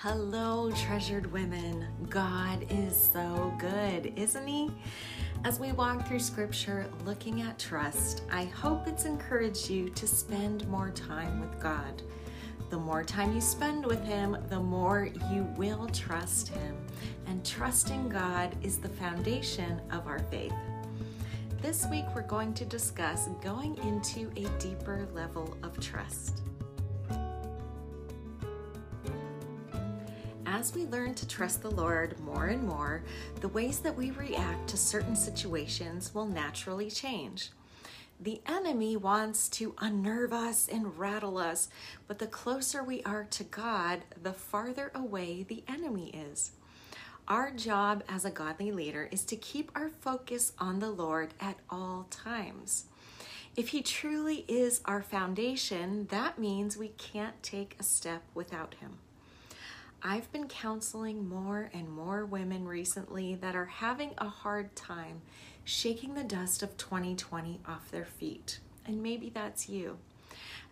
Hello, treasured women. God is so good, isn't He? As we walk through scripture looking at trust, I hope it's encouraged you to spend more time with God. The more time you spend with Him, the more you will trust Him. And trusting God is the foundation of our faith. This week, we're going to discuss going into a deeper level of trust. As we learn to trust the Lord more and more, the ways that we react to certain situations will naturally change. The enemy wants to unnerve us and rattle us, but the closer we are to God, the farther away the enemy is. Our job as a godly leader is to keep our focus on the Lord at all times. If He truly is our foundation, that means we can't take a step without Him. I've been counseling more and more women recently that are having a hard time shaking the dust of 2020 off their feet. And maybe that's you.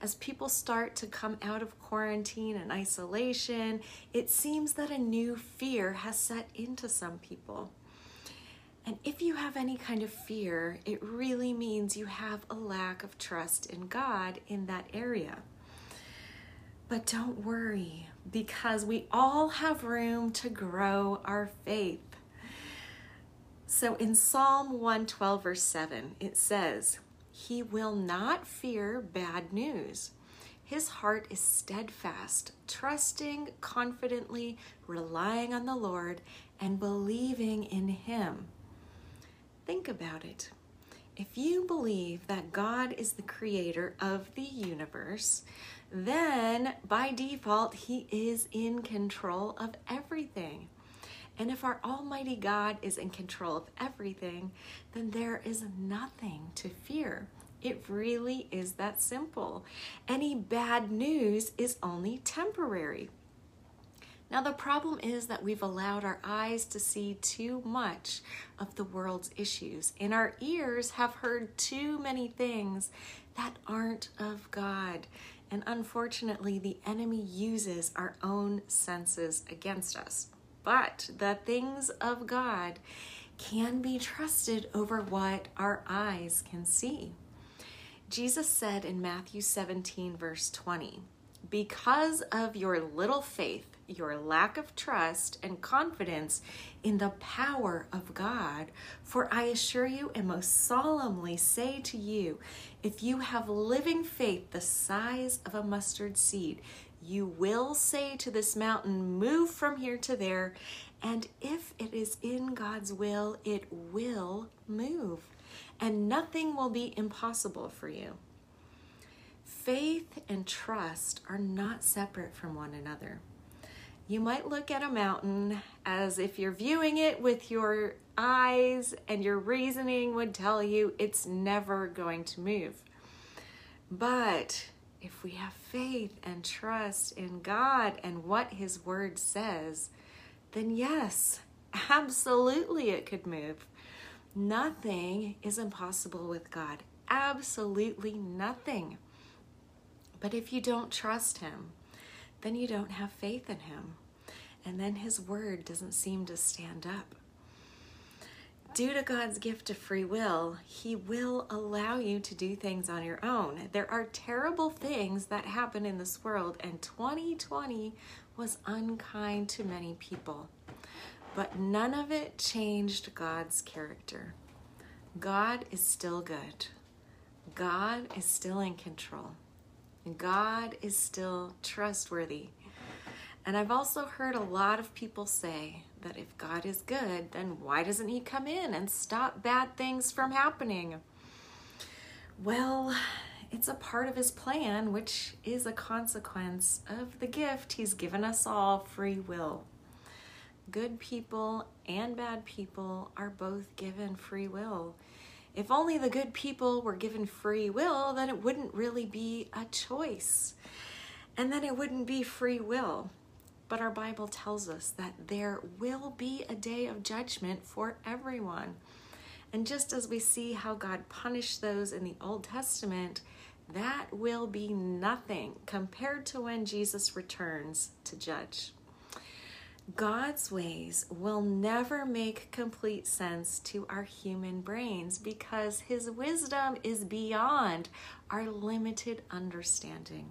As people start to come out of quarantine and isolation, it seems that a new fear has set into some people. And if you have any kind of fear, it really means you have a lack of trust in God in that area. But don't worry, because we all have room to grow our faith. So in Psalm 112, verse 7, it says, He will not fear bad news. His heart is steadfast, trusting confidently, relying on the Lord, and believing in Him. Think about it. If you believe that God is the creator of the universe, then by default, He is in control of everything. And if our Almighty God is in control of everything, then there is nothing to fear. It really is that simple. Any bad news is only temporary. Now, the problem is that we've allowed our eyes to see too much of the world's issues, and our ears have heard too many things that aren't of God. And unfortunately, the enemy uses our own senses against us. But the things of God can be trusted over what our eyes can see. Jesus said in Matthew 17, verse 20, Because of your little faith, your lack of trust and confidence in the power of God. For I assure you and most solemnly say to you, if you have living faith the size of a mustard seed, you will say to this mountain, Move from here to there. And if it is in God's will, it will move. And nothing will be impossible for you. Faith and trust are not separate from one another you might look at a mountain as if you're viewing it with your eyes and your reasoning would tell you it's never going to move. But if we have faith and trust in God and what His Word says, then yes, absolutely it could move. Nothing is impossible with God. Absolutely nothing. But if you don't trust Him, then you don't have faith in Him. And then His Word doesn't seem to stand up. Due to God's gift of free will, He will allow you to do things on your own. There are terrible things that happen in this world, and 2020 was unkind to many people. But none of it changed God's character. God is still good. God is still in control. God is still trustworthy. And I've also heard a lot of people say that if God is good, then why doesn't He come in and stop bad things from happening? Well, it's a part of His plan, which is a consequence of the gift He's given us all free will. Good people and bad people are both given free will. If only the good people were given free will, then it wouldn't really be a choice. And then it wouldn't be free will. But our Bible tells us that there will be a day of judgment for everyone. And just as we see how God punished those in the Old Testament, that will be nothing compared to when Jesus returns to judge. God's ways will never make complete sense to our human brains because His wisdom is beyond our limited understanding.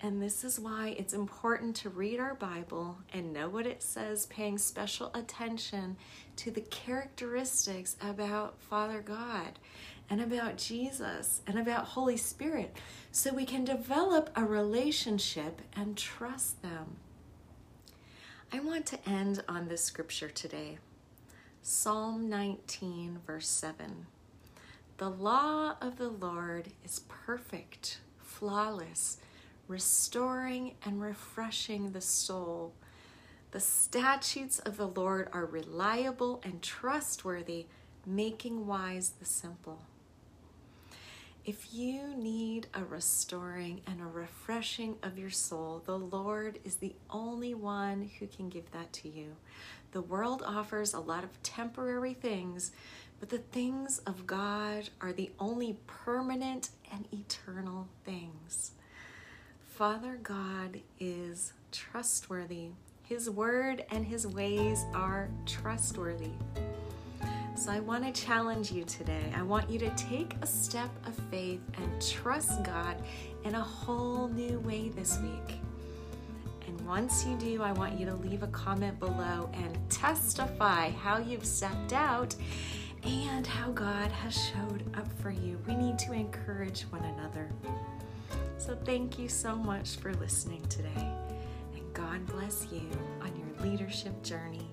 And this is why it's important to read our Bible and know what it says, paying special attention to the characteristics about Father God and about Jesus and about Holy Spirit so we can develop a relationship and trust them. I want to end on this scripture today Psalm 19, verse 7. The law of the Lord is perfect, flawless, restoring and refreshing the soul. The statutes of the Lord are reliable and trustworthy, making wise the simple. If you need a restoring and a refreshing of your soul, the Lord is the only one who can give that to you. The world offers a lot of temporary things, but the things of God are the only permanent and eternal things. Father God is trustworthy. His word and his ways are trustworthy. So I want to challenge you today. I want you to take a step of faith and trust God in a whole new way this week. And once you do, I want you to leave a comment below and testify how you've stepped out and how God has showed up for you. We need to encourage one another. So thank you so much for listening today. And God bless you on your leadership journey.